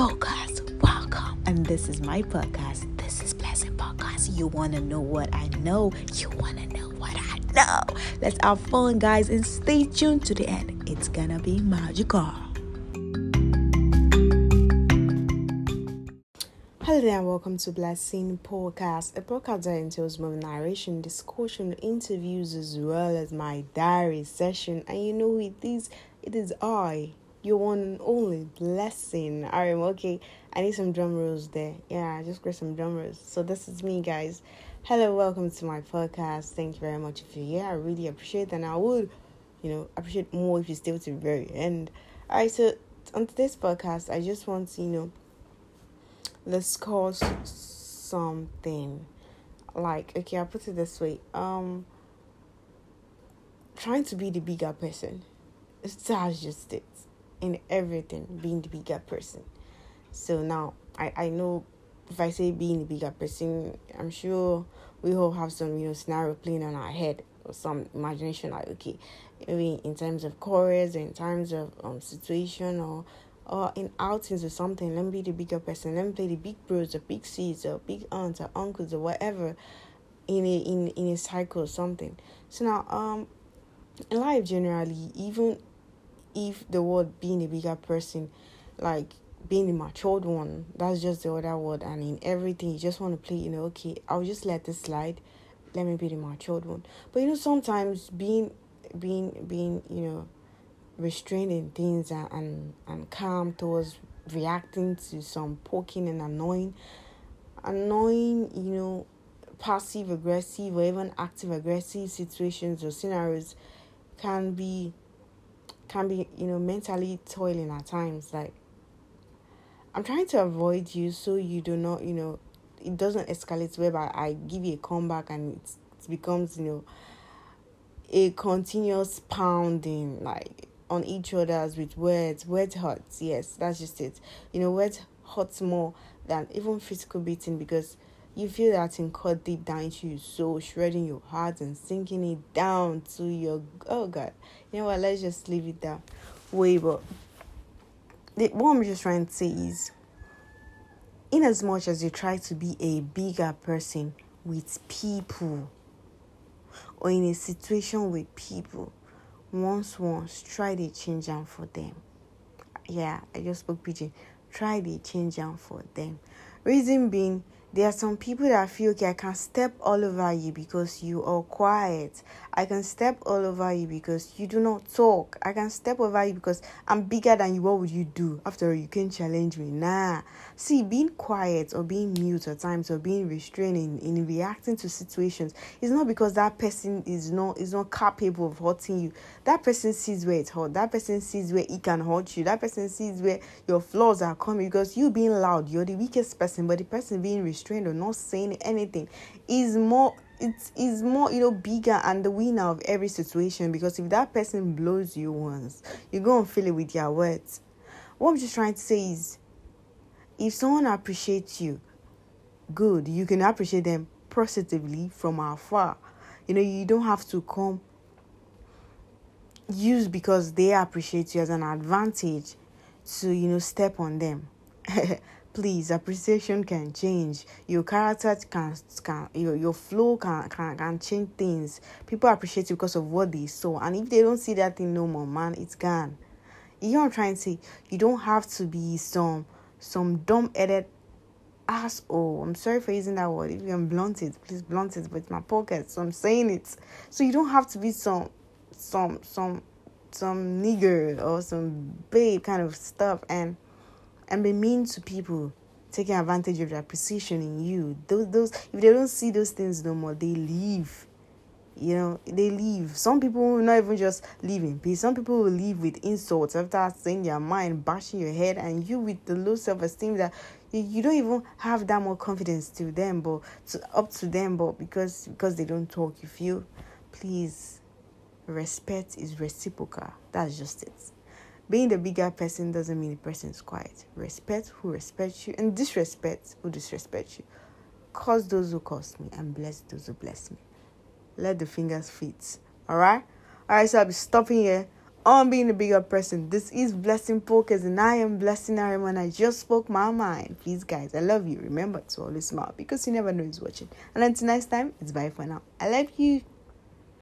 podcast. Welcome. And this is my podcast. This is Blessing Podcast. You want to know what I know? You want to know what I know? Let's have fun, guys, and stay tuned to the end. It's gonna be magical. Hello there, and welcome to Blessing Podcast, a podcast that entails more narration, discussion, interviews, as well as my diary session. And you know, it is it is I, your one and only blessing. Alright, okay. I need some drum rolls there. Yeah, I just got some drum rolls. So this is me, guys. Hello, welcome to my podcast. Thank you very much if you're here. I really appreciate and I would, you know, appreciate more if you stay to the very end. Alright, so on today's podcast, I just want to, you know, discuss something. Like, okay, I'll put it this way. Um trying to be the bigger person. That's just it. In everything, being the bigger person. So now I, I know if I say being the bigger person, I'm sure we all have some, you know, scenario playing on our head or some imagination like okay, maybe in terms of chorus, in terms of um situation or or in outings or something, let me be the bigger person. Let me play the big bros or big sis or big aunts or uncles or whatever in a in in a cycle or something. So now um in life generally, even if the word being a bigger person, like being the matured one, that's just the other word and in everything you just want to play, you know, okay, I'll just let this slide. Let me be the matured one. But you know, sometimes being being being, you know, restrained in things and, and, and calm towards reacting to some poking and annoying annoying, you know, passive aggressive or even active aggressive situations or scenarios can be can be, you know, mentally toiling at times. Like I'm trying to avoid you so you do not, you know, it doesn't escalate whereby I give you a comeback and it, becomes, you know, a continuous pounding like on each other's with words. Words hurts, yes, that's just it. You know, words hurts more than even physical beating because you feel that in cut deep down into your soul, shredding your heart and sinking it down to your oh god. You know what, let's just leave it that way. But the, what I'm just trying to say is in as much as you try to be a bigger person with people or in a situation with people, once once try to change them for them. Yeah, I just spoke pidgin. Try to change them for them. Reason being, there are some people that feel okay, I can step all over you because you are quiet. I can step all over you because you do not talk. I can step over you because I'm bigger than you. What would you do? After all, you can challenge me. Nah. See, being quiet or being mute at times or being restraining in reacting to situations is not because that person is not is not capable of hurting you. That person sees where it's hurt. That person sees where it can hurt you. That person sees where your flaws are coming because you being loud, you're the weakest person, but the person being restrained restrained or not saying anything is more it is more you know bigger and the winner of every situation. Because if that person blows you once you go and feel it with your words. What i'm just trying to say is if someone appreciates you good you can appreciate them positively from afar. You know you don't have to come use because they appreciate you as an advantage to you know step on them please appreciation can change. Your character can can your, your flow can, can can change things. People appreciate you because of what they saw. And if they don't see that thing no more man it's gone. You know what i'm trying to say? You don't have to be some some dumb-headed asshole. I'm sorry for using that word. If you can blunt it please blunt it with my pocket. So i'm saying it. So you don't have to be some some some some nigger or some babe kind of stuff. And and be mean to people taking advantage of their position in you. Those those if they don't see those things no more, they leave. You know, they leave. Some people will not even just leave in peace. Some people will leave with insults after saying their mind, bashing your head, and you with the low self esteem that you, you don't even have that more confidence to them, but to, up to them, but because because they don't talk, you feel. Please, respect is reciprocal. That's just it. Being the bigger person doesn't mean the person is quiet. Respect who respects you and disrespect who disrespects you. Curse those who curse me and bless those who bless me. Let the fingers fit. Alright? Alright, so I'll be stopping here on being a bigger person. This is Blessing Podcast, and I am blessing everyone. I just spoke my mind. Please, guys, I love you. Remember to always smile because you never know who's watching. And until next time, it's bye for now. I love you.